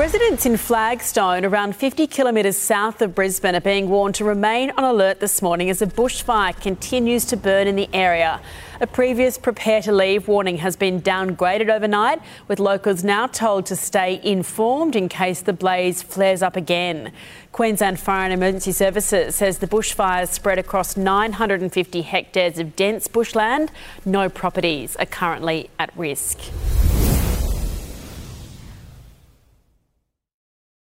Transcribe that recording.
Residents in Flagstone, around 50 kilometres south of Brisbane, are being warned to remain on alert this morning as a bushfire continues to burn in the area. A previous prepare to leave warning has been downgraded overnight, with locals now told to stay informed in case the blaze flares up again. Queensland Fire and Emergency Services says the bushfires spread across 950 hectares of dense bushland. No properties are currently at risk.